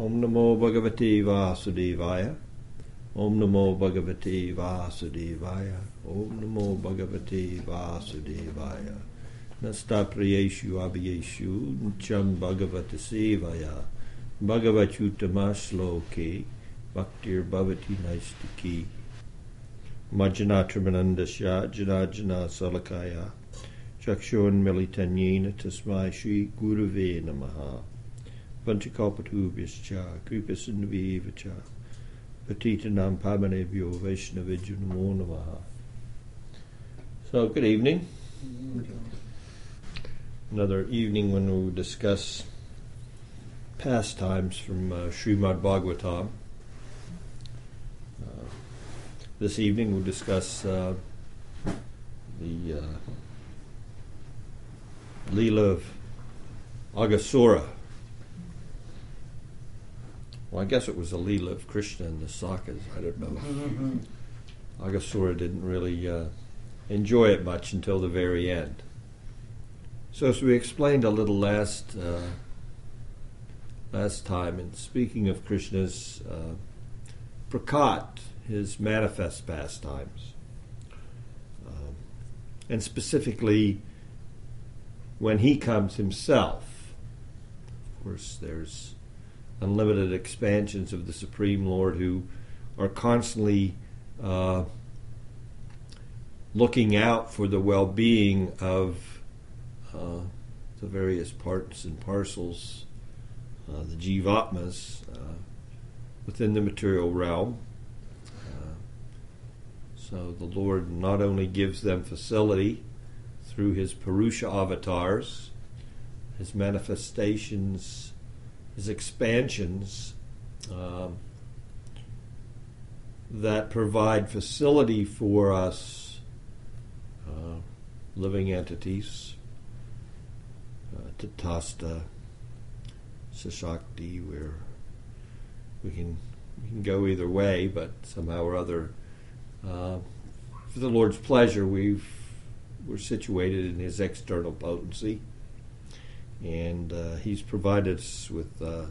Om Namo Bhagavate Vasudevaya. Om Namo Bhagavate Vasudevaya. Om Namo Bhagavate Vasudevaya. Nasta Priyeshu Abhiyeshu Ncham Bhagavata Sevaya. Bhagavachutama Shloke Bhaktir Bhavati Naistiki. Majanatramanandasya Janajana Salakaya. Chakshon Militanyena Tasmai Shri Gurave Namaha. Panchakalpatubhyascha Patitanam. So, good evening. Another evening when we'll discuss pastimes from uh, Srimad Bhagavatam. Uh, this evening we'll discuss uh, the uh, Leela of Aghasura. Well, I guess it was the Leela of Krishna and the Sakas. I don't know. Aghasura didn't really uh, enjoy it much until the very end. So, as we explained a little last uh, last time, in speaking of Krishna's uh, prakat, his manifest pastimes, um, and specifically when he comes himself. Of course, there's unlimited expansions of the Supreme Lord who are constantly uh, looking out for the well being of uh, the various parts and parcels, uh, the jivatmas, uh, within the material realm. Uh, so the Lord not only gives them facility through his Purusha avatars, his manifestations is expansions um, that provide facility for us uh, living entities, uh, tatasta, sashakti, where we can we can go either way, but somehow or other, uh, for the Lord's pleasure, we've we're situated in His external potency and uh, he's provided us with uh,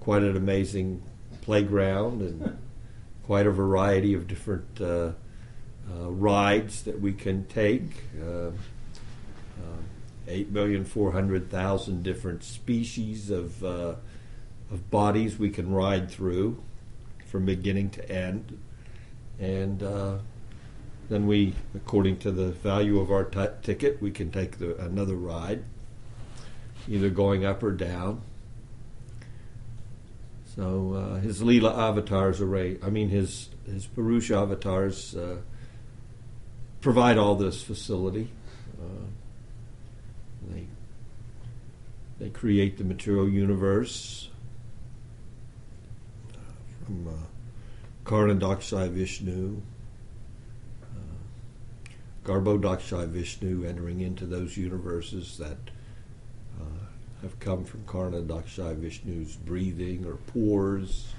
quite an amazing playground and quite a variety of different uh, uh rides that we can take. Uh, uh, eight million four hundred thousand different species of of bodies we can ride through from beginning to end, and then we, according to the value of our t- ticket, we can take the, another ride either going up or down. So uh, his Leela avatars array, I mean his his Purusha avatars uh, provide all this facility. Uh, they they create the material universe uh, from uh, Karna Vishnu, uh, Garbhodakashayi Vishnu entering into those universes that have come from Karanodakashayi Vishnu's breathing or pores,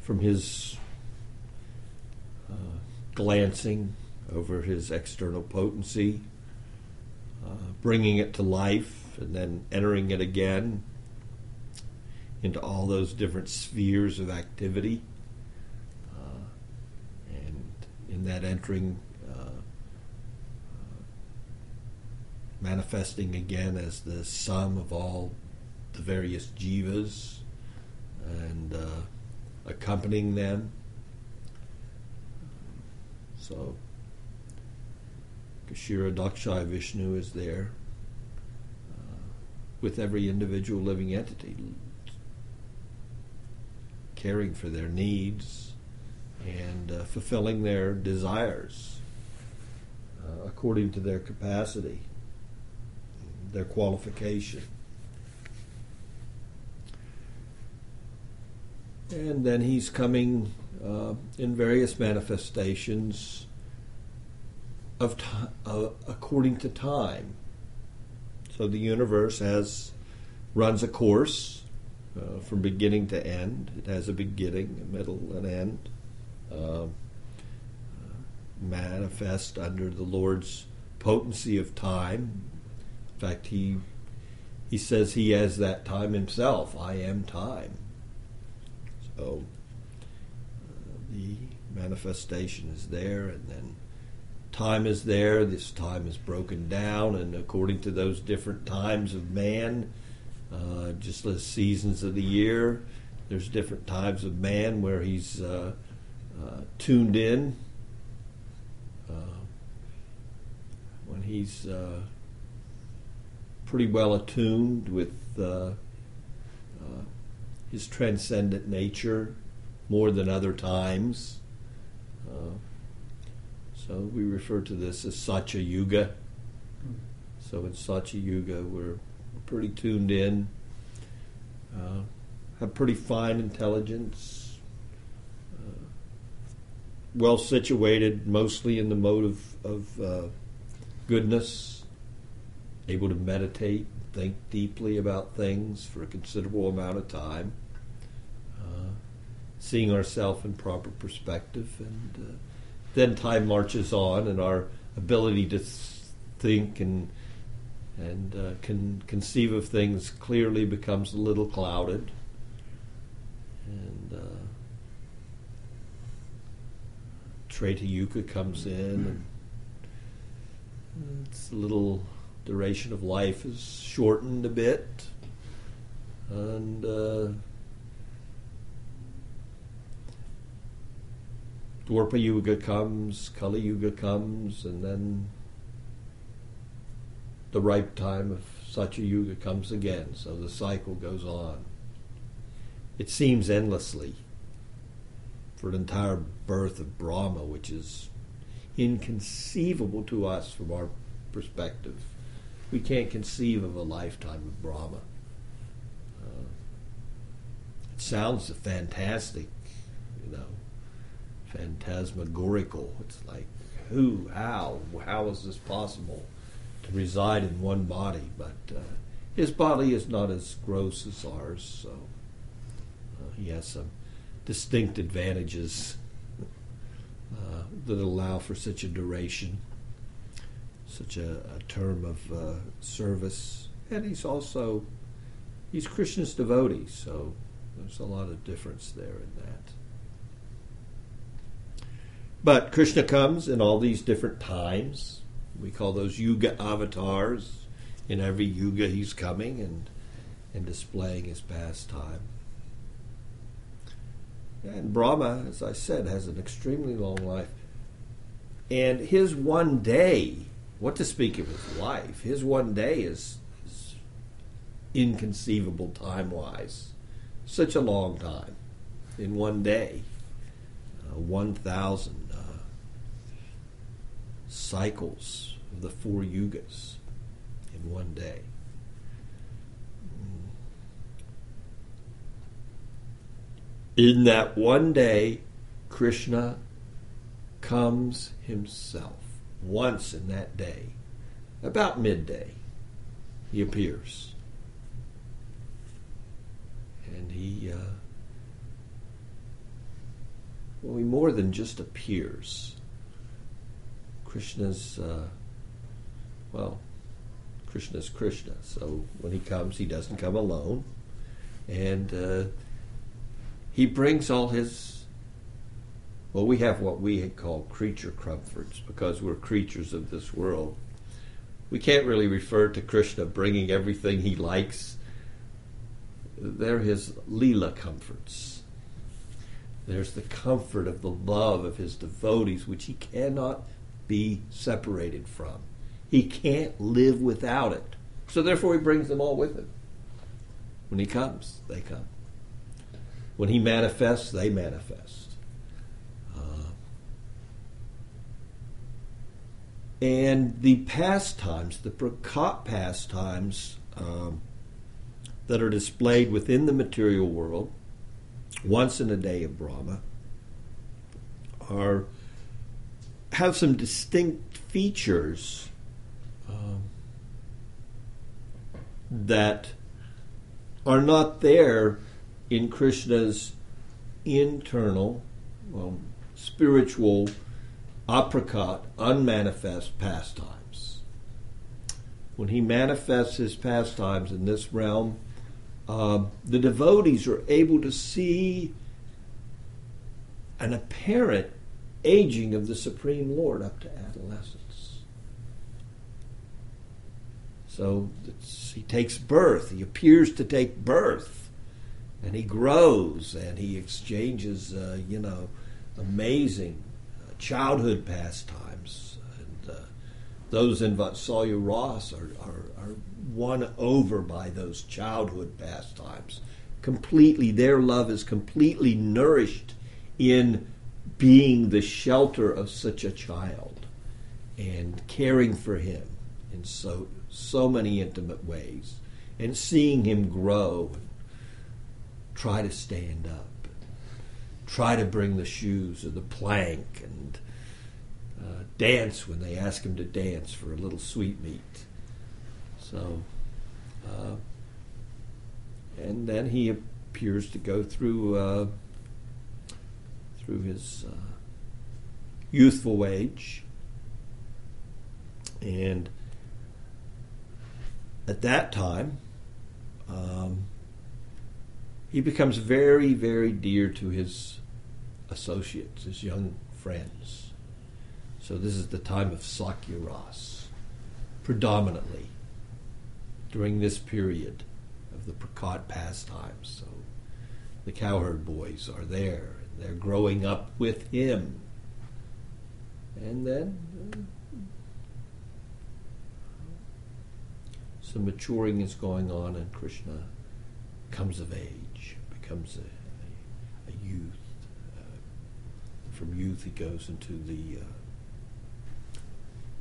from his uh, glancing over his external potency, uh, bringing it to life, and then entering it again into all those different spheres of activity. Uh, and in that entering, manifesting again as the sum of all the various jivas and uh, accompanying them. So, Kshirodakashayi Vishnu is there uh, with every individual living entity, caring for their needs and uh, fulfilling their desires uh, according to their capacity their qualification. And then he's coming uh, in various manifestations of t- uh, according to time. So the universe has runs a course uh, from beginning to end. It has a beginning, a middle, and end. Uh, manifest under the Lord's potency of time, fact, he he says he has that time himself. I am time. So uh, the manifestation is there, and then time is there. This time is broken down, and according to those different times of man, uh, just as seasons of the year, there's different times of man where he's uh, uh, tuned in. Uh, when he's uh, pretty well attuned with uh, his transcendent nature more than other times. So we refer to this as Satya Yuga. So in Satya Yuga, we're pretty tuned in, uh, have pretty fine intelligence, uh, well situated, mostly in the mode of, of uh, goodness, able to meditate, think deeply about things for a considerable amount of time, uh, seeing ourselves in proper perspective and uh, then time marches on, and our ability to think and and uh, can conceive of things clearly becomes a little clouded. And uh, Treta Yuga comes in, and it's a little duration of life is shortened a bit, and uh, Dwapara Yuga comes, Kali Yuga comes, and then the ripe time of Satya Yuga comes again. So the cycle goes on. It seems endlessly for an entire birth of Brahma, which is inconceivable to us from our perspective. We can't conceive of a lifetime of Brahma. Uh, it sounds fantastic, you know phantasmagorical. It's like, who, how, how is this possible to reside in one body? But uh, his body is not as gross as ours, so uh, he has some distinct advantages uh, that allow for such a duration, such a, a term of uh, service. And he's also, he's Krishna's devotee, so there's a lot of difference there in that. But Krishna comes in all these different times. We call those yuga avatars. In every yuga, he's coming and, and displaying his pastime. And Brahma, as I said, has an extremely long life. And his one day, what to speak of his life, his one day is, is inconceivable time wise. Such a long time in one day. Uh, 1,000 cycles of the four yugas in one day. In that one day, Krishna comes himself once in that day, about midday, he appears. And he, uh, well, he more than just appears. Krishna's, uh, well, Krishna's Krishna. So when he comes, he doesn't come alone. And uh, he brings all his, well, we have what we call creature comforts because we're creatures of this world. We can't really refer to Krishna bringing everything he likes. They're his Leela comforts. There's the comfort of the love of his devotees, which he cannot be separated from. He can't live without it. So therefore, he brings them all with him. When he comes, they come. When he manifests, they manifest. Uh, and the pastimes, the Prakat pastimes um, that are displayed within the material world, once in a day of Brahma, are have some distinct features um, that are not there in Krishna's internal, well, spiritual, aprakat, unmanifest pastimes. When he manifests his pastimes in this realm, uh, the devotees are able to see an apparent aging of the Supreme Lord up to adolescence. So he takes birth, he appears to take birth, and he grows and he exchanges, uh, you know, amazing childhood pastimes. And uh, those in Vatsalya Ras are, are, are won over by those childhood pastimes. Completely, their love is completely nourished in being the shelter of such a child and caring for him in so so many intimate ways and seeing him grow and try to stand up try to bring the shoes or the plank and dance when they ask him to dance for a little sweetmeat so uh, and then he appears to go through uh, through his uh, youthful age. And at that time, um, he becomes very, very dear to his associates, his young friends. So this is the time of Sakyaras, predominantly during this period of the Prakat pastimes. So the cowherd boys are there they're growing up with him. And then uh, some maturing is going on, and Krishna comes of age, becomes a, a, a youth. Uh, from youth, he goes into the uh,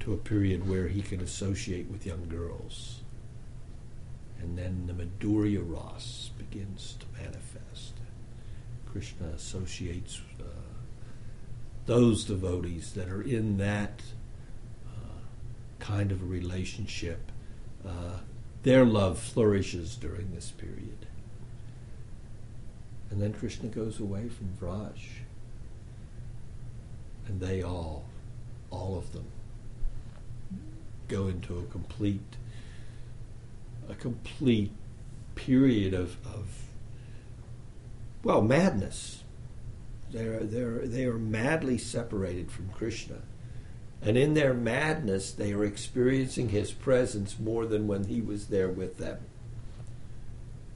to a period where he can associate with young girls, and then the Madhurya Ras begins to manifest. Krishna associates uh, those devotees that are in that uh, kind of a relationship. Uh, their love flourishes during this period. And then Krishna goes away from Vraj. And they all, all of them, go into a complete, a complete period of, of well, madness. They're, they're, they are madly separated from Krishna. And in their madness, they are experiencing his presence more than when he was there with them.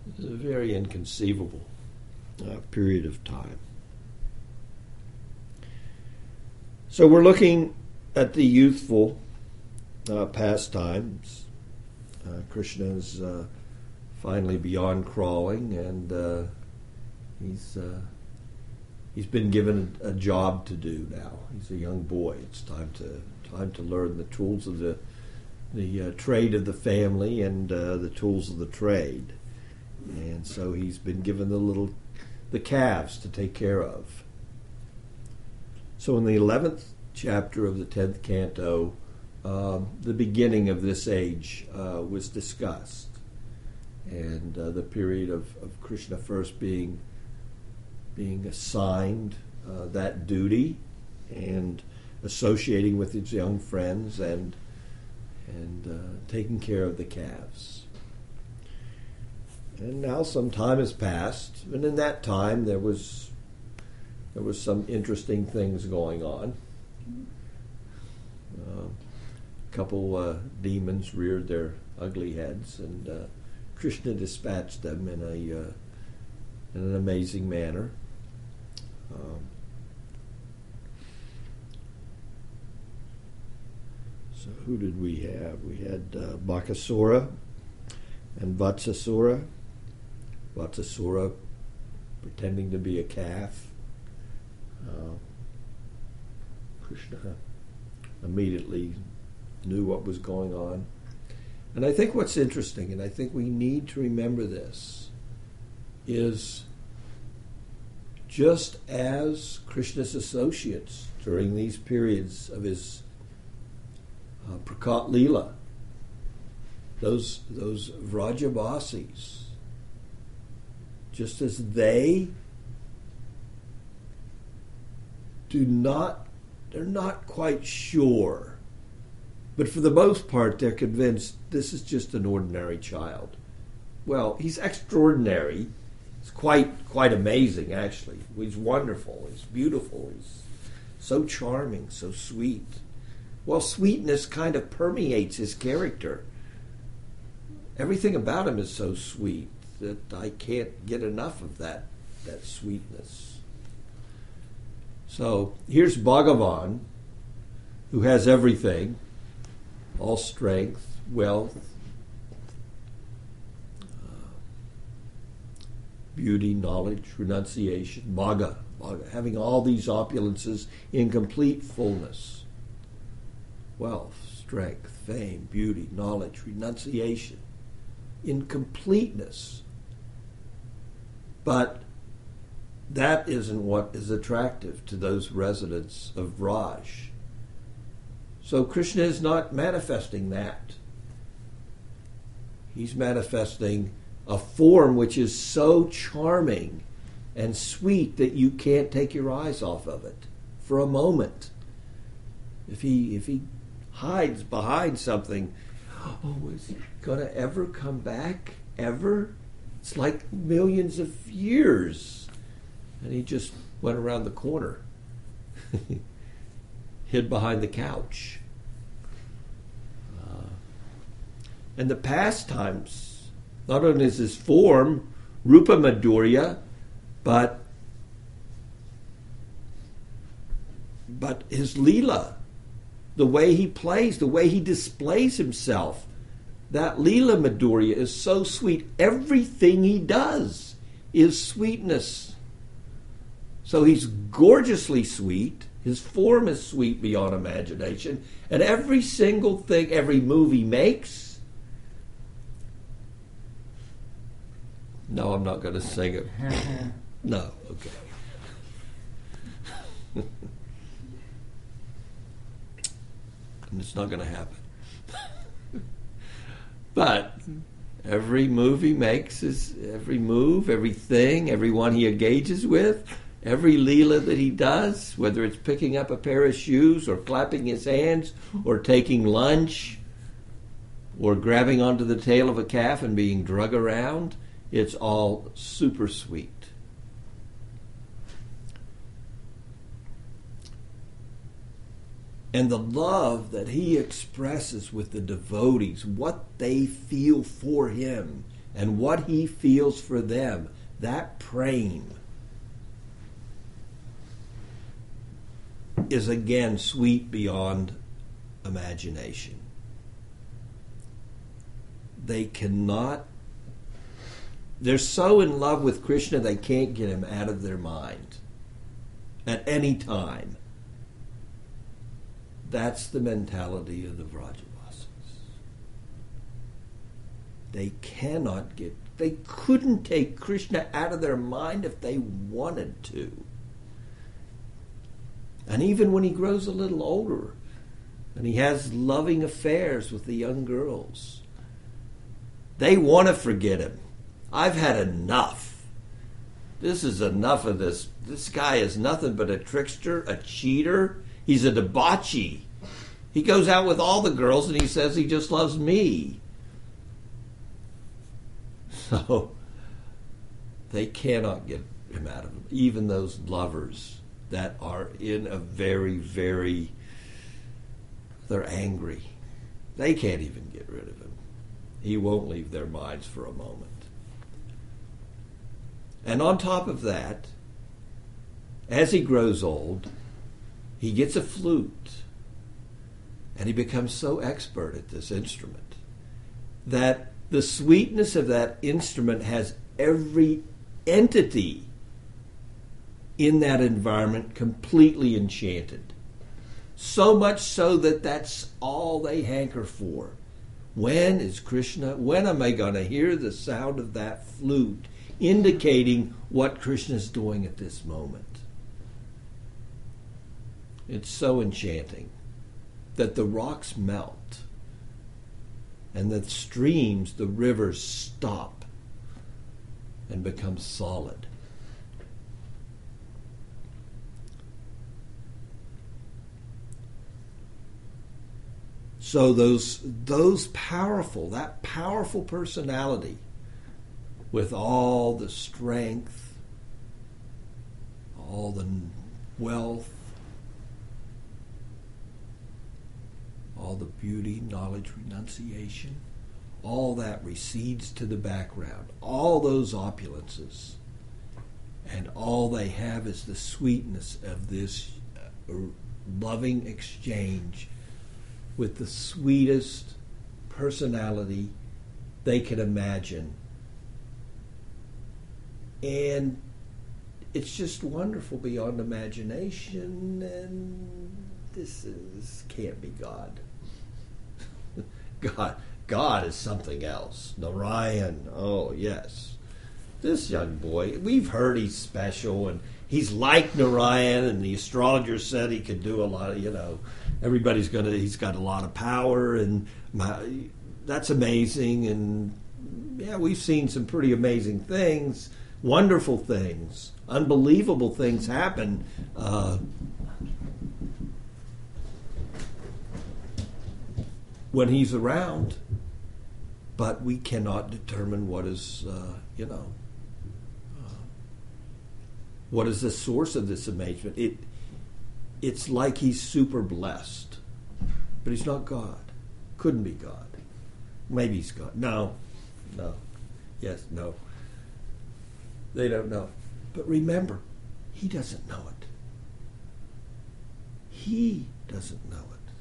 It's a very inconceivable uh, period of time. So we're looking at the youthful uh, pastimes. Uh, Krishna is uh, finally beyond crawling and uh, He's uh, he's been given a, a, job to do now. He's a young boy. It's time to time to learn the tools of the the uh, trade of the family and the tools of the trade. And so he's been given the little the calves to take care of. So in the eleventh chapter of the tenth canto, um, the beginning of this age uh, was discussed, and uh, the period of, of Krishna first being being assigned uh, that duty and associating with his young friends and and uh, taking care of the calves. And now some time has passed, and in that time there was there was some interesting things going on. Uh, couple uh, demons reared their ugly heads, and uh, Krishna dispatched them in a uh, in an amazing manner. Um, so who did we have? We had uh, Bakasura and Vatsasura. Vatsasura pretending to be a calf. Uh, Krishna immediately knew what was going on. And I think what's interesting, and I think we need to remember this, is just as Krishna's associates during these periods of his uh, Prakat Leela, those, those Vrajavasis, just as they do not, they're not quite sure, but for the most part, they're convinced this is just an ordinary child. Well, he's extraordinary It's quite quite amazing, actually. He's wonderful. He's beautiful. He's so charming, so sweet. Well, sweetness kind of permeates his character. Everything about him is so sweet that I can't get enough of that that sweetness. So here's Bhagavan, who has everything, all strength, wealth, uh, beauty, knowledge, renunciation, bhaga, bhaga, having all these opulences in complete fullness. Wealth, strength, fame, beauty, knowledge, renunciation, in completeness. But that isn't what is attractive to those residents of Vraj. So Krishna is not manifesting that. He's manifesting a form which is so charming and sweet that you can't take your eyes off of it for a moment. If he if he hides behind something, oh, is he gonna ever come back? Ever? It's like millions of years. And he just went around the corner, hid behind the couch. Uh, and the pastimes, not only is his form, Rupa Madhurya, but but his Leela, the way he plays, the way he displays himself, that Leela Madhurya is so sweet. Everything he does is sweetness. So he's gorgeously sweet. His form is sweet beyond imagination. And every single thing, every move he makes. No, I'm not going to sing it. no, okay. and it's not going to happen. But every move he makes is every move, everything, everyone he engages with, every Leela that he does, whether it's picking up a pair of shoes or clapping his hands or taking lunch or grabbing onto the tail of a calf and being drug around, it's all super sweet. and the love that he expresses with the devotees, what they feel for him and what he feels for them, that praying is again sweet beyond imagination. They cannot, they're so in love with Krishna they can't get him out of their mind at any time. That's the mentality of the Vrajavasis. They cannot get, they couldn't take Krishna out of their mind if they wanted to. And even when he grows a little older and he has loving affairs with the young girls, they want to forget him. I've had enough. This is enough of this. This guy is nothing but a trickster, a cheater. He's a debauchee. He goes out with all the girls and he says he just loves me. So they cannot get him out of him. Even those lovers that are in a very, very, they're angry. They can't even get rid of him. He won't leave their minds for a moment. And on top of that, as he grows old, he gets a flute and he becomes so expert at this instrument that the sweetness of that instrument has every entity in that environment completely enchanted. So much so that that's all they hanker for. When is Krishna? When am I going to hear the sound of that flute indicating what Krishna is doing at this moment? It's so enchanting that the rocks melt and the streams, the rivers stop and become solid. So those those powerful, that powerful personality with all the strength, all the wealth, all the beauty, knowledge, renunciation, all that recedes to the background. All those opulences. And all they have is the sweetness of this uh, loving exchange with the sweetest personality they could imagine. And it's just wonderful beyond imagination, and this is can't be God. God, God is something else. Narayan, oh yes, this young boy. We've heard he's special, and he's like Narayan, and the astrologer said he could do a lot of, you know, everybody's gonna. He's got a lot of power, and my, that's amazing. And yeah, we've seen some pretty amazing things, wonderful things, unbelievable things happen. Uh, when he's around, but we cannot determine what is, uh, you know, uh, what is the source of this amazement. It, it's like he's super blessed, but he's not God. Couldn't be God. Maybe he's God. No, no, yes, no. They don't know. But remember, he doesn't know it. He doesn't know it.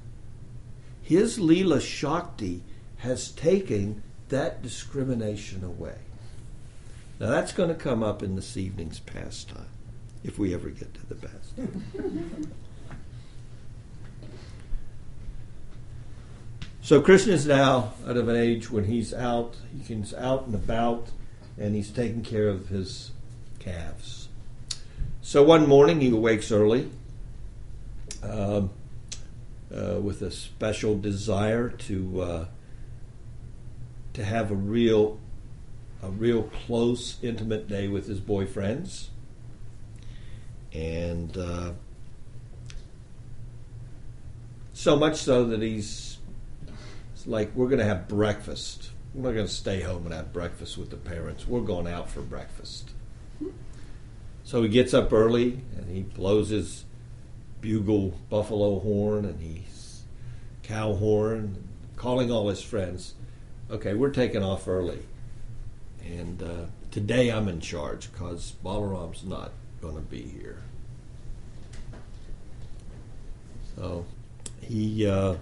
His Leela Shakti has taken that discrimination away. Now that's going to come up in this evening's pastime, if we ever get to the pastime. So Krishna is now out of an age when he's out, he's out and about, and he's taking care of his calves. So one morning he awakes early um, uh, with a special desire to uh, to have a real a real close, intimate day with his boyfriends, and uh, so much so that he's like we're going to have breakfast. We're not going to stay home and have breakfast with the parents. We're going out for breakfast. So he gets up early and he blows his bugle buffalo horn and he's cow horn, calling all his friends. Okay, we're taking off early. And uh, today I'm in charge because Balaram's not going to be here. So he uh,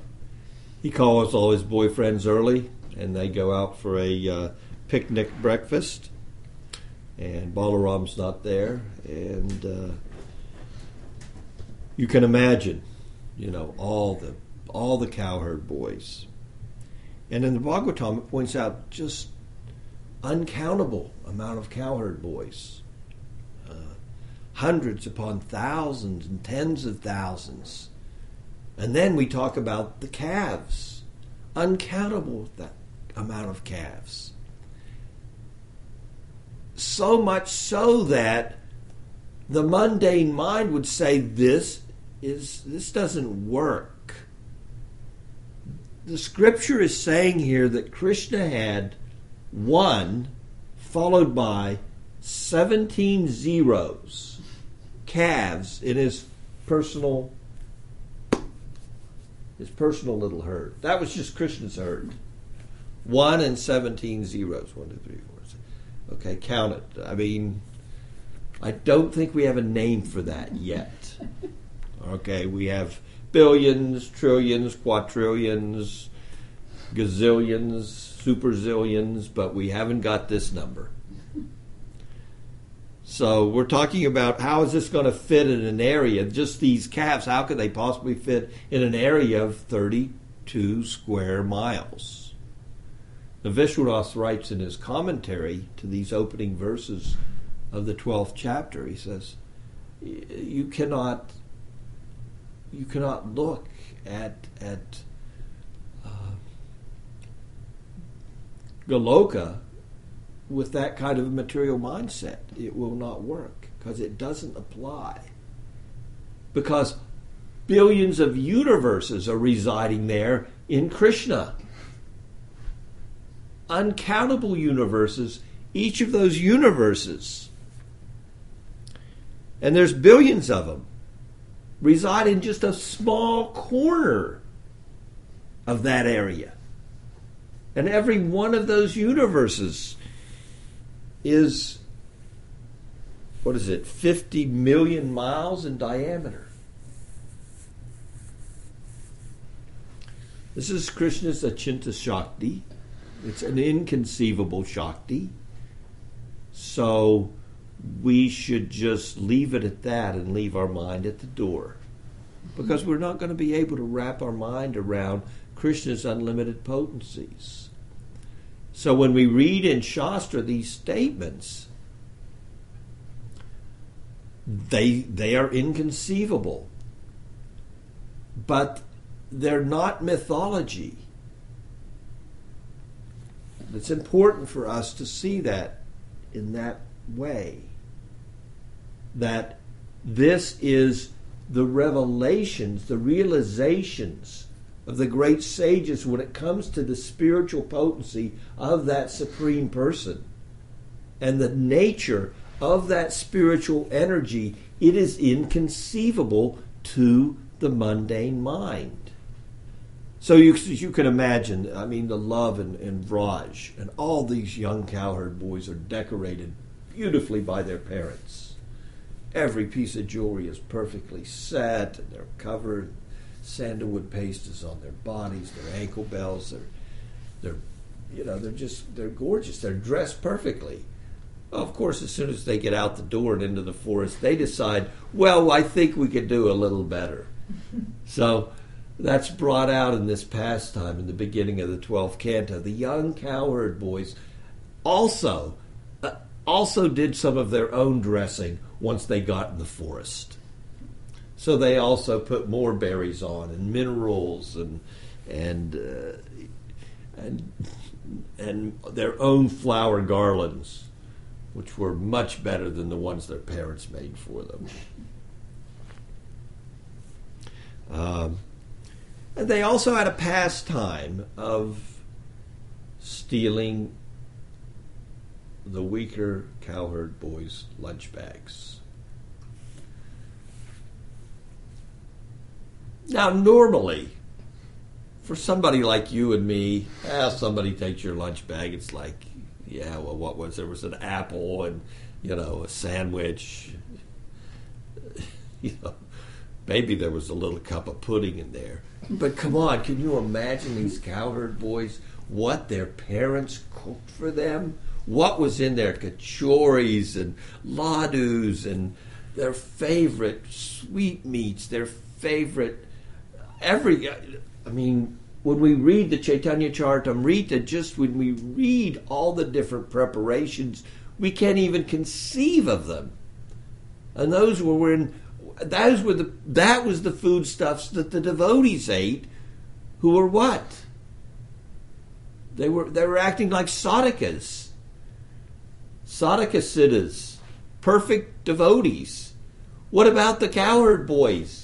he calls all his boyfriends early, and they go out for a uh, picnic breakfast. And Balaram's not there, and uh, you can imagine, you know, all the all the cowherd boys. And in the Bhagavatam, it points out just uncountable amount of cowherd boys, uh, hundreds upon thousands and tens of thousands and then we talk about the calves, uncountable that amount of calves. So much so that the mundane mind would say this is this doesn't work. The scripture is saying here that Krishna had one followed by 17 zeros, calves in his personal his personal little herd. That was just Krishna's herd. One and 17 zeros. One, two, three, four, six. Okay, count it. I mean, I don't think we have a name for that yet. Okay, we have billions, trillions, quadrillions, gazillions, super zillions, but we haven't got this number. So we're talking about how is this going to fit in an area? Just these calves, how could they possibly fit in an area of 32 square miles? Now Vishwanath writes in his commentary to these opening verses of the 12th chapter, he says, you cannot you cannot look at at uh, Goloka with that kind of material mindset. It will not work because it doesn't apply. Because billions of universes are residing there in Krishna. Uncountable universes each of those universes, and there's billions of them, reside in just a small corner of that area. And every one of those universes is, what is it, 50 million miles in diameter. This is Krishna's Achinta Shakti. It's an inconceivable Shakti. So we should just leave it at that and leave our mind at the door. Because we're not going to be able to wrap our mind around Krishna's unlimited potencies. So when we read in Shastra these statements, they they are inconceivable. But they're not mythology. It's important for us to see that in that way. That this is the revelations, the realizations of the great sages when it comes to the spiritual potency of that supreme person and the nature of that spiritual energy. It is inconceivable to the mundane mind. So you, you can imagine, I mean, the love and, in Vraj, and all these young cowherd boys are decorated beautifully by their parents. Every piece of jewelry is perfectly set, and they're covered. Sandalwood paste is on their bodies, their ankle bells, they're, they're, you know, they're just, they're gorgeous. They're dressed perfectly. Well, of course, as soon as they get out the door and into the forest, they decide, well, I think we could do a little better. so that's brought out in this pastime in the beginning of the 12th canto. The young cowherd boys also uh, also did some of their own dressing once they got in the forest. So they also put more berries on and minerals and and uh, and and their own flower garlands, which were much better than the ones their parents made for them. Um, and they also had a pastime of stealing the weaker cowherd boys' lunch bags. Now, normally, for somebody like you and me, eh, somebody takes your lunch bag, it's like, yeah, well, what was there? Was an apple and, you know, a sandwich. you know, maybe there was a little cup of pudding in there. But come on, can you imagine these cowherd boys? What their parents cooked for them? What was in their kachoris and ladus and their favorite sweetmeats, their favorite every. I mean, when we read the Chaitanya Charitamrita, just when we read all the different preparations, we can't even conceive of them. And those were in those were the that was the foodstuffs that the devotees ate, who were what? They were they were acting like sadhakas, sadhaka siddhas, perfect devotees. What about the cowherd boys?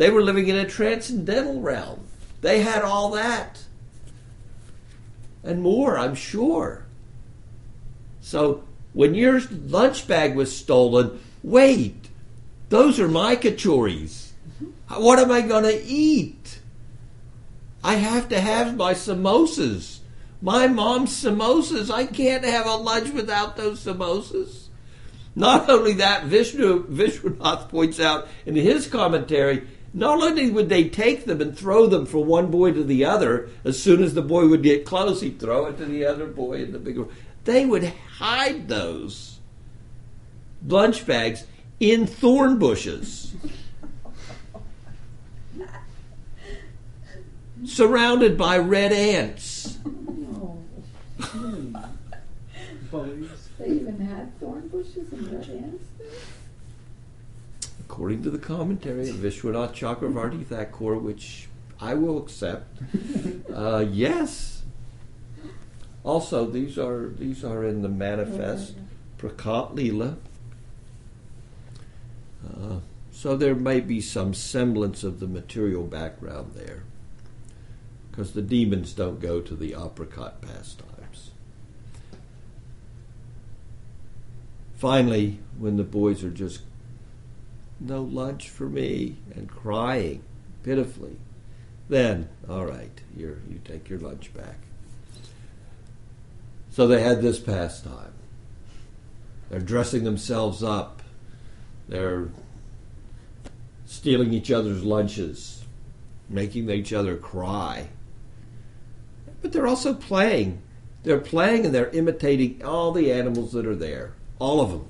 They were living in a transcendental realm. They had all that and more, I'm sure. So when your lunch bag was stolen, wait, those are my kachoris. What am I going to eat? I have to have my samosas. My mom's samosas. I can't have a lunch without those samosas. Not only that, Vishnu Vishwanath points out in his commentary, not only would they take them and throw them from one boy to the other, as soon as the boy would get close, he'd throw it to the other boy and the bigger. They would hide those lunch bags in thorn bushes. surrounded by red ants. They even had thorn bushes and red ants? According to the commentary of Vishwanath Chakravarti Thakur, which I will accept, uh, yes. Also, these are these are in the manifest Prakat Leela uh, so there may be some semblance of the material background there, because the demons don't go to the aprakat pastimes. Finally, when the boys are just no lunch for me and crying pitifully, then all right, you take your lunch back. So they had this pastime. They're dressing themselves up. They're stealing each other's lunches, making each other cry. But they're also playing. They're playing and they're imitating all the animals that are there, all of them.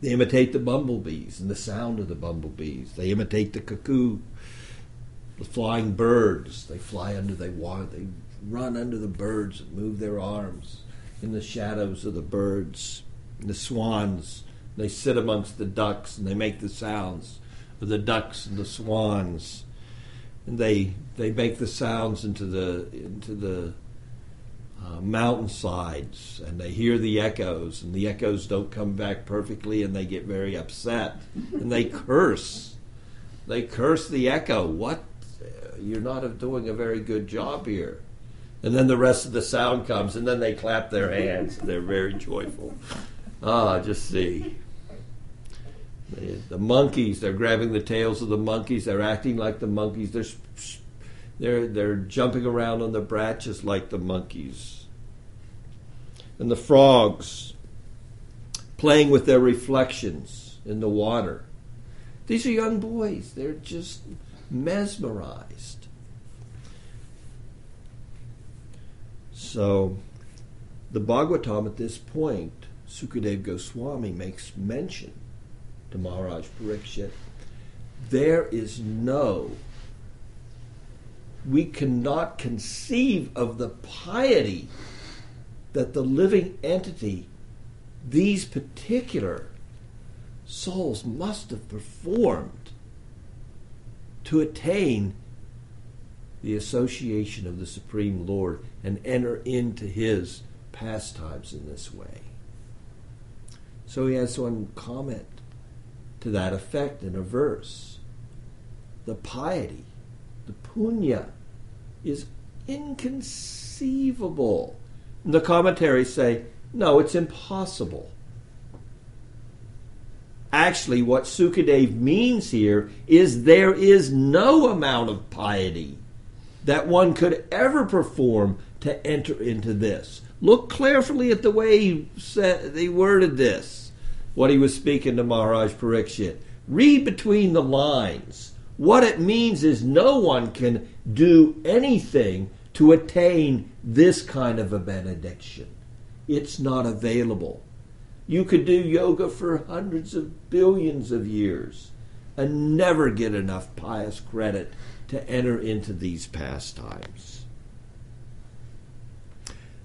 They imitate the bumblebees and the sound of the bumblebees. They imitate the cuckoo, the flying birds. They fly under, they walk, they run under the birds and move their arms in the shadows of the birds. And the swans, they sit amongst the ducks and they make the sounds of the ducks and the swans. And they they make the sounds into the into the uh, mountainsides and they hear the echoes and the echoes don't come back perfectly and they get very upset and they curse. They curse the echo. What? You're not doing a very good job here. And then the rest of the sound comes and then they clap their hands. They're very joyful. Ah just see. The, the monkeys they're grabbing the tails of the monkeys. They're acting like the monkeys. They're they're, they're jumping around on the branches like the monkeys. And the frogs playing with their reflections in the water. These are young boys. They're just mesmerized. So, the Bhagavatam at this point, Sukadev Goswami makes mention to Maharaj Parikshit there is no we cannot conceive of the piety that the living entity, these particular souls, must have performed to attain the association of the Supreme Lord and enter into his pastimes in this way. So he has one comment to that effect in a verse. The piety, the punya is inconceivable. The commentaries say, no, it's impossible. Actually, what Sukadev means here is there is no amount of piety that one could ever perform to enter into this. Look carefully at the way he, said, he worded this, what he was speaking to Maharaj Parikshit. Read between the lines. What it means is no one can do anything to attain this kind of a benediction. It's not available. You could do yoga for hundreds of billions of years and never get enough pious credit to enter into these pastimes.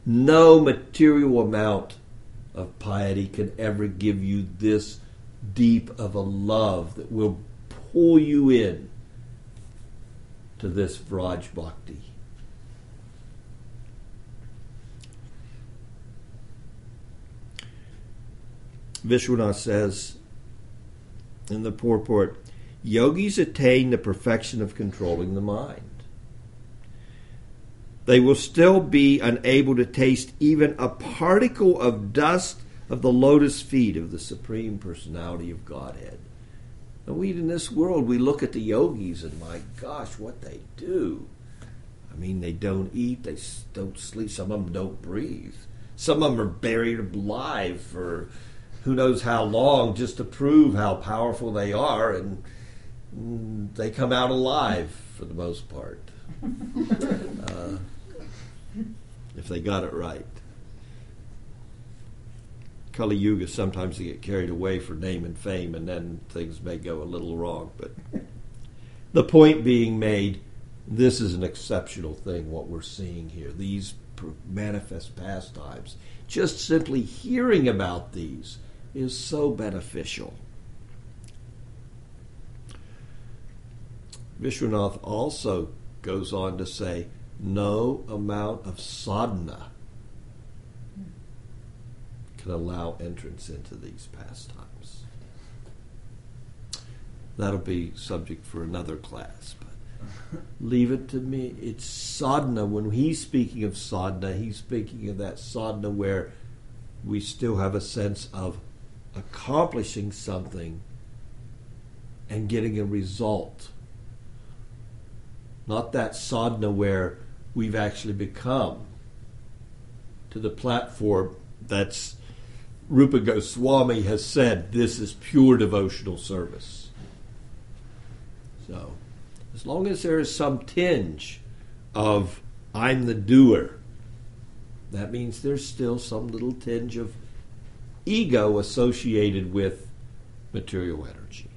No material amount of piety can ever give you this deep of a love that will pull you in to this Vraj Bhakti. Vishwanath says in the purport, yogis attain the perfection of controlling the mind. They will still be unable to taste even a particle of dust of the lotus feet of the Supreme Personality of Godhead. And we in this world, we look at the yogis and my gosh, what they do. I mean, they don't eat, they don't sleep, some of them don't breathe. Some of them are buried alive for who knows how long just to prove how powerful they are, and they come out alive for the most part. uh, if they got it right. Kali Yuga, sometimes they get carried away for name and fame, and then things may go a little wrong. But the point being made, this is an exceptional thing, what we're seeing here. These manifest pastimes. Just simply hearing about these is so beneficial. Vishwanath also goes on to say, no amount of sadhana can allow entrance into these pastimes. That'll be subject for another class, but leave it to me. It's sadhana. When he's speaking of sadhana, he's speaking of that sadhana where we still have a sense of accomplishing something and getting a result. Not that sadhana where we've actually become to the platform that's Rupa Goswami has said this is pure devotional service. So, as long as there is some tinge of I'm the doer, that means there's still some little tinge of ego associated with material energy.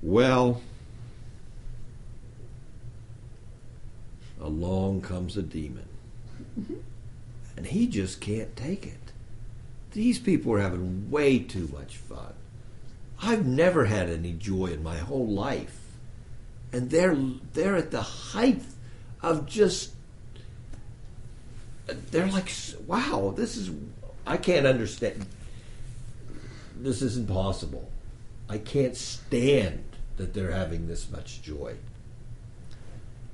Well, along comes a demon. And he just can't take it. These people are having way too much fun. I've never had any joy in my whole life. And they're they're at the height of just they're like wow, this is I can't understand this isn't possible. I can't stand that they're having this much joy.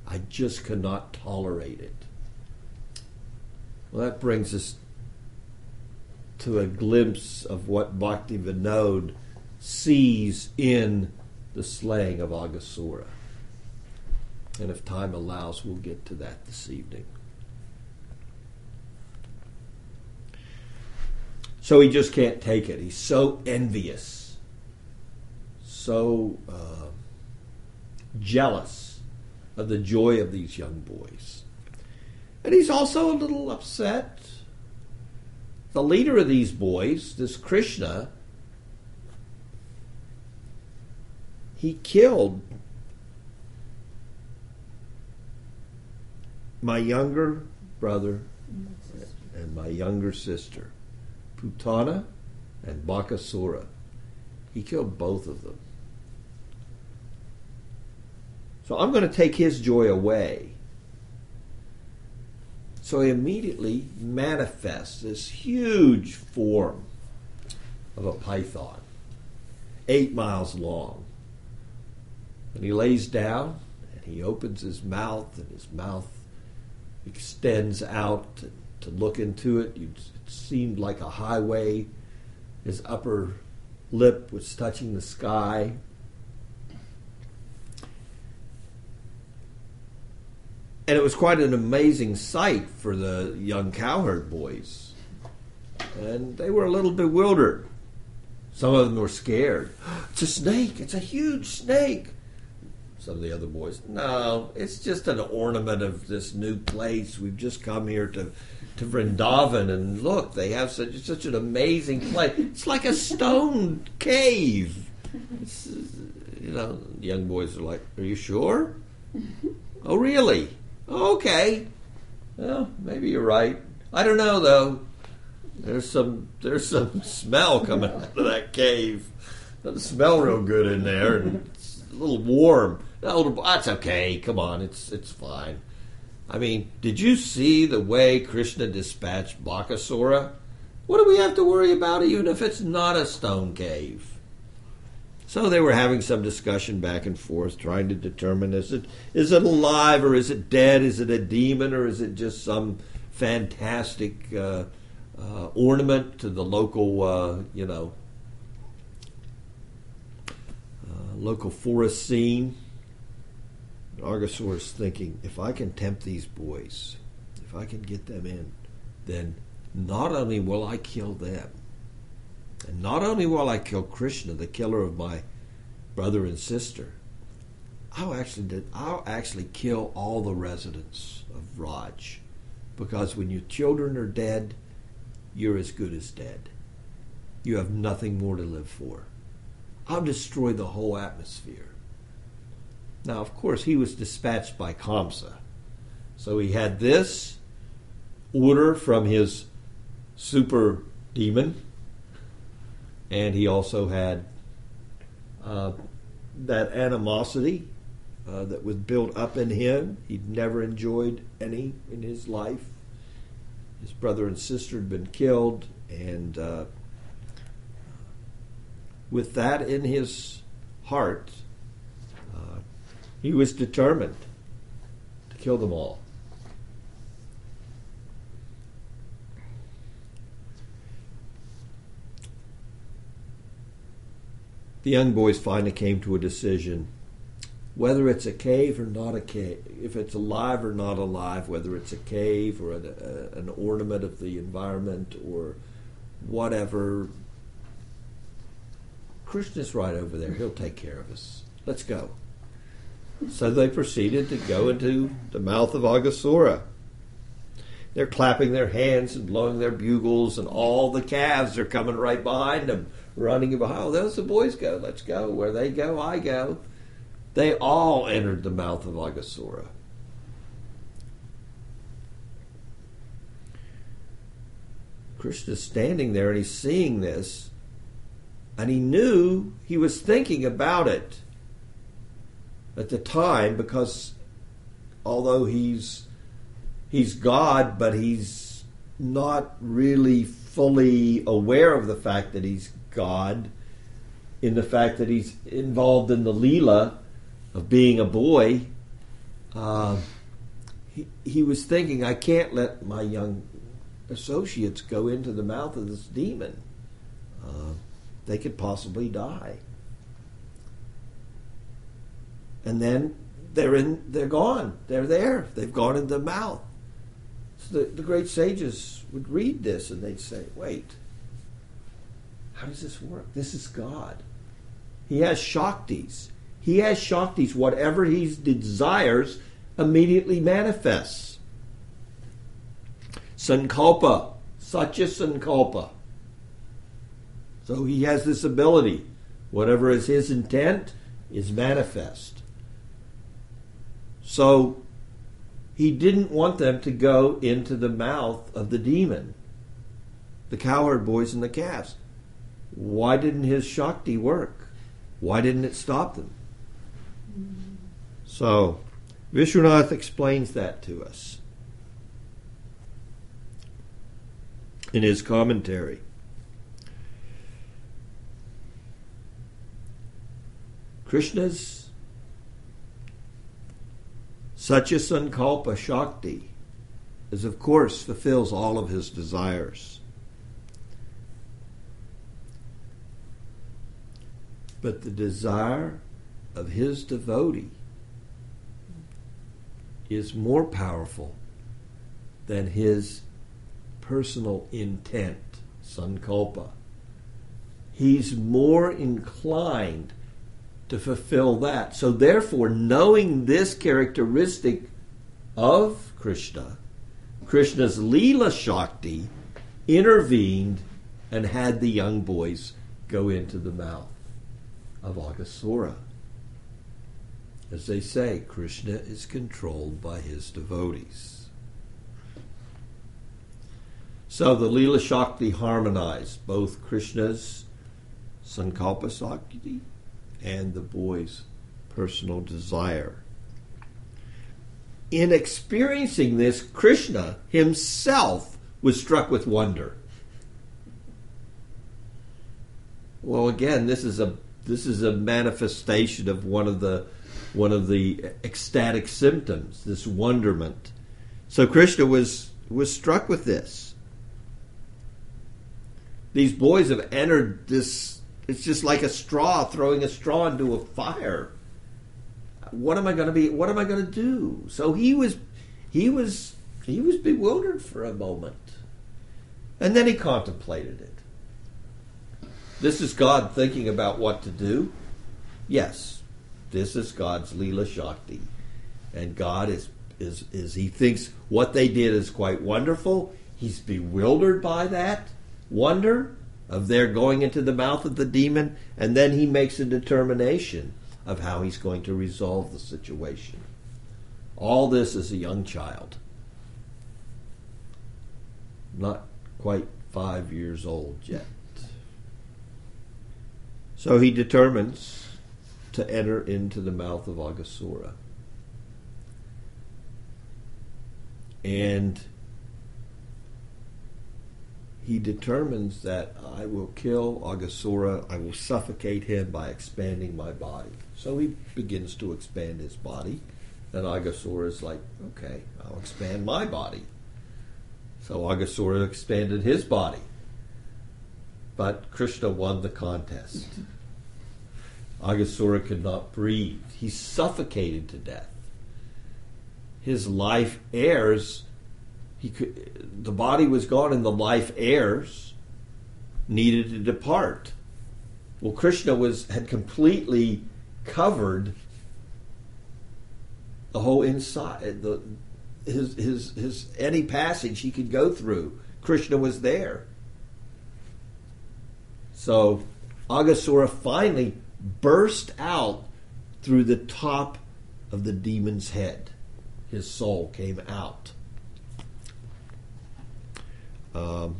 I just cannot tolerate it. Well, that brings us to a glimpse of what Bhakti Vinod sees in the slaying of Aghasura. And if time allows, we'll get to that this evening. So he just can't take it. He's so envious, so uh, jealous of the joy of these young boys. And he's also a little upset. The leader of these boys, this Krishna, he killed my younger brother and my younger sister, Putana and Bakasura. He killed both of them. So I'm going to take his joy away. So he immediately manifests this huge form of a python, eight miles long. And he lays down and he opens his mouth, and his mouth extends out to, to look into it. it seemed like a highway. His upper lip was touching the sky. And it was quite an amazing sight for the young cowherd boys. And they were a little bewildered. Some of them were scared. It's a snake. It's a huge snake. Some of the other boys, no, it's just an ornament of this new place. We've just come here to, to Vrindavan, and look, they have such such an amazing place. It's like a stone cave. It's, you know, young boys are like, "Are you sure?" oh, really? Okay. Well, maybe you're right. I don't know though. There's some there's some smell coming out of that cave. Doesn't smell real good in there, and a little warm. That's okay. Come on, it's it's fine. I mean, did you see the way Krishna dispatched Bakasura? What do we have to worry about even if it's not a stone cave? So they were having some discussion back and forth, trying to determine is it is it alive or is it dead? Is it a demon or is it just some fantastic uh, uh, ornament to the local, uh, you know, uh, local forest scene? Is thinking, if I can tempt these boys, if I can get them in, then not only will I kill them, and not only will I kill Krishna, the killer of my brother and sister, I'll actually I'll actually kill all the residents of Vraj, because when your children are dead, you're as good as dead. You have nothing more to live for. I'll destroy the whole atmosphere. Now, of course, he was dispatched by Kamsa. So he had this order from his super demon, and he also had uh, that animosity uh, that was built up in him. He'd never enjoyed any in his life. His brother and sister had been killed, and uh, with that in his heart, uh, he was determined to kill them all. The young boys finally came to a decision whether it's a cave or not a cave, if it's alive or not alive, whether it's a cave or a, a, uh, an ornament of the environment or whatever. Krishna's right over there. He'll take care of us. Let's go. So they proceeded to go into the mouth of Aghasura. They're clapping their hands and blowing their bugles, and all the calves are coming right behind them, running behind. Oh, those the boys go. Let's go. Where they go, I go. They all entered the mouth of Aghasura. Krishna's standing there and he's seeing this, and he knew he was thinking about it at the time because although he's he's God, but he's not really fully aware of the fact that he's God in the fact that he's involved in the Leela of being a boy, uh, he, he was thinking, I can't let my young associates go into the mouth of this demon. Uh, they could possibly die. And then they're in, they're gone. They're there. They've gone in the mouth. So the, the great sages would read this and they'd say, wait, how does this work? This is God. He has Shaktis. He has Shaktis. Whatever he desires immediately manifests. Sankalpa, Satya Sankalpa. So he has this ability. Whatever is his intent is manifest. So he didn't want them to go into the mouth of the demon, the cowherd boys and the calves. Why didn't his Shakti work? Why didn't it stop them? So, Vishwanath explains that to us in his commentary. Krishna's Satya Sankalpa Shakti is, of course, fulfills all of his desires. But the desire of his devotee is more powerful than his personal intent, sankalpa. He's more inclined to fulfill that. So, therefore, knowing this characteristic of Krishna, Krishna's Leela Shakti intervened and had the young boys go into the mouth of Aghasura. As they say, Krishna is controlled by his devotees. So the Leela Shakti harmonized both Krishna's Sankalpa Shakti and the boy's personal desire. In experiencing this, Krishna himself was struck with wonder. Well, again, this is a this is a manifestation of one of the one of the ecstatic symptoms, this wonderment. So Krishna was was struck with this. These boys have entered this it's just like a straw throwing a straw into a fire. What am I going to be what am I going to do? So he was he was he was bewildered for a moment. And then he contemplated it. This is God thinking about what to do? Yes. This is God's Leela Shakti. And God is, is, is, he thinks what they did is quite wonderful. He's bewildered by that wonder of their going into the mouth of the demon, and then he makes a determination of how he's going to resolve the situation. All this is a young child, not quite five years old yet. So he determines to enter into the mouth of Aghasura. And he determines that I will kill Aghasura, I will suffocate him by expanding my body. So he begins to expand his body And Aghasura is like, okay, I'll expand my body. So Aghasura expanded his body. But Krishna won the contest. Aghasura could not breathe. He suffocated to death. His life airs, he could, the body was gone and the life airs needed to depart. Well, Krishna was had completely covered the whole inside the his his his any passage he could go through. Krishna was there. So Aghasura finally burst out through the top of the demon's head. His soul came out. Um,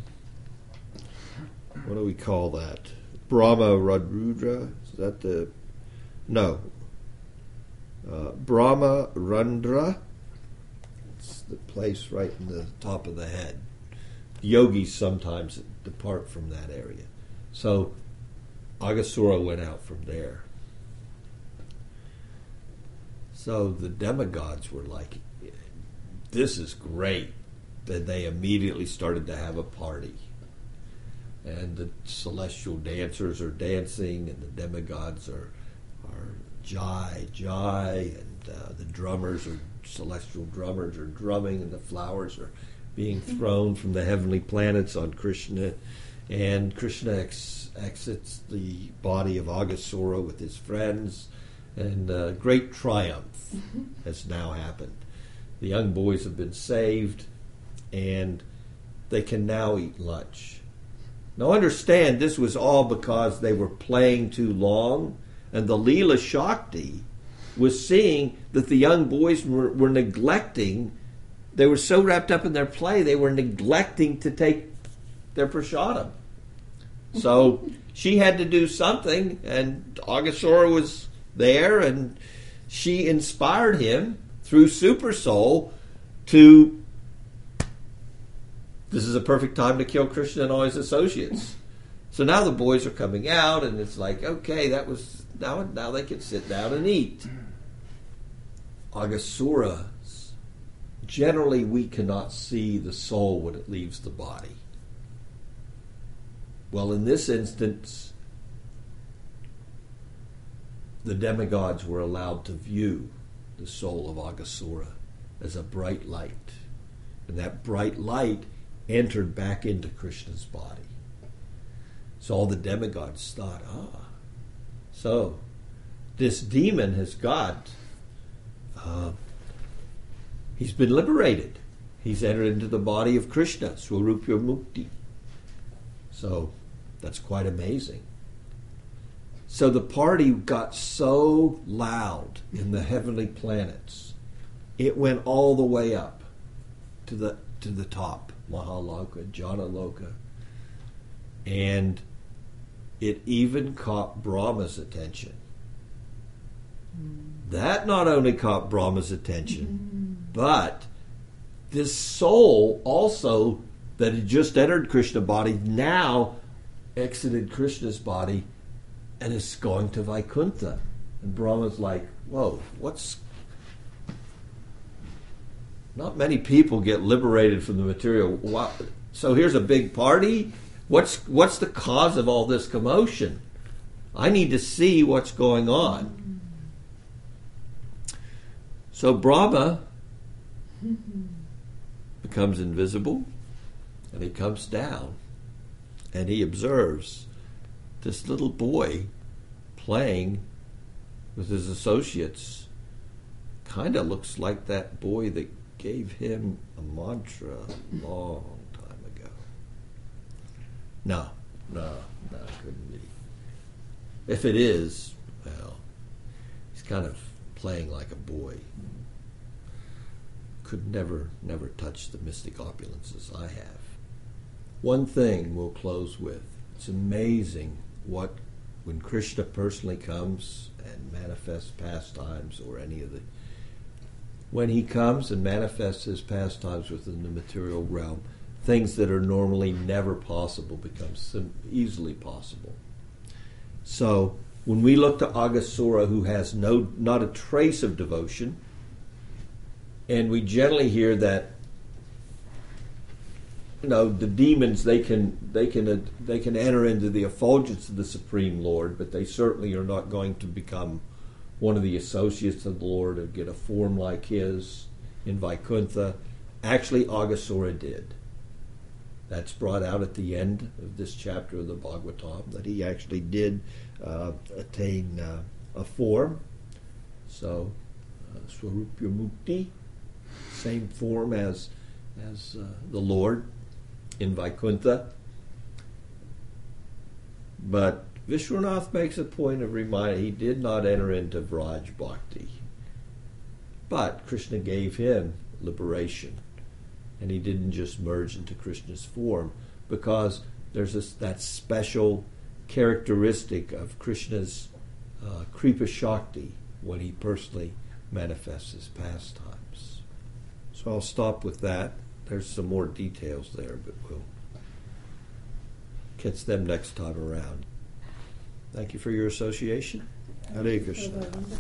what do we call that? Brahma Rudra? Is that the. No. Uh, Brahma Randra. It's the place right in the top of the head. Yogis sometimes depart from that area. So Aghasura went out from there. So the demigods were like, this is great. Then they immediately started to have a party. And the celestial dancers are dancing, and the demigods are, are jai, jai, and uh, the drummers are celestial drummers are drumming, and the flowers are being thrown from the heavenly planets on Krishna. And Krishna ex- exits the body of Aghasura with his friends, and uh, great triumph has now happened. The young boys have been saved, and they can now eat lunch. Now, understand, this was all because they were playing too long, and the Leela Shakti was seeing that the young boys were, were neglecting, they were so wrapped up in their play, they were neglecting to take their prasadam. So she had to do something, and Aghasura was there, and she inspired him through Super Soul to. This is a perfect time to kill Krishna and all his associates. So now the boys are coming out, and it's like, okay, that was now. Now they can sit down and eat. Aghasura, generally, we cannot see the soul when it leaves the body. Well, in this instance, the demigods were allowed to view the soul of Aghasura as a bright light. And that bright light entered back into Krishna's body. So all the demigods thought, ah, so this demon has got, uh, he's been liberated. He's entered into the body of Krishna, Swarupya Mukti. So that's quite amazing. So the party got so loud in the heavenly planets, it went all the way up to the to the top, Mahaloka, Janaloka, and it even caught Brahma's attention. Mm. That not only caught Brahma's attention, mm. but this soul also that had just entered Krishna body now exited Krishna's body and is going to Vaikuntha. And Brahma's like, whoa, what's. Not many people get liberated from the material. So here's a big party. What's what's the cause of all this commotion? I need to see what's going on. So Brahma becomes invisible and he comes down and he observes this little boy playing with his associates. Kind of looks like that boy that gave him a mantra a long time ago. No, no, no, it couldn't be. If it is, well, he's kind of playing like a boy. Could never, never touch the mystic opulences I have. One thing we'll close with. It's amazing what, when Krishna personally comes and manifests pastimes or any of the, when he comes and manifests his pastimes within the material realm, things that are normally never possible become easily possible. So when we look to Aghasura, who has no not a trace of devotion, and we generally hear that you know the demons they can they can they can enter into the effulgence of the supreme lord but they certainly are not going to become one of the associates of the lord or get a form like his in vaikuntha. Actually aghasura did. That's brought out at the end of this chapter of the bhagavatam that he actually did uh, attain uh, a form. So uh, swarupya mukti same form as as uh, the Lord in Vaikuntha. But Vishwanath makes a point of reminding he did not enter into Vraj Bhakti. But Krishna gave him liberation. And he didn't just merge into Krishna's form because there's this, that special characteristic of Krishna's uh, Kripa Shakti when he personally manifests his pastimes. So I'll stop with that. There's some more details there, but we'll catch them next time around. Thank you for your association. Krishna.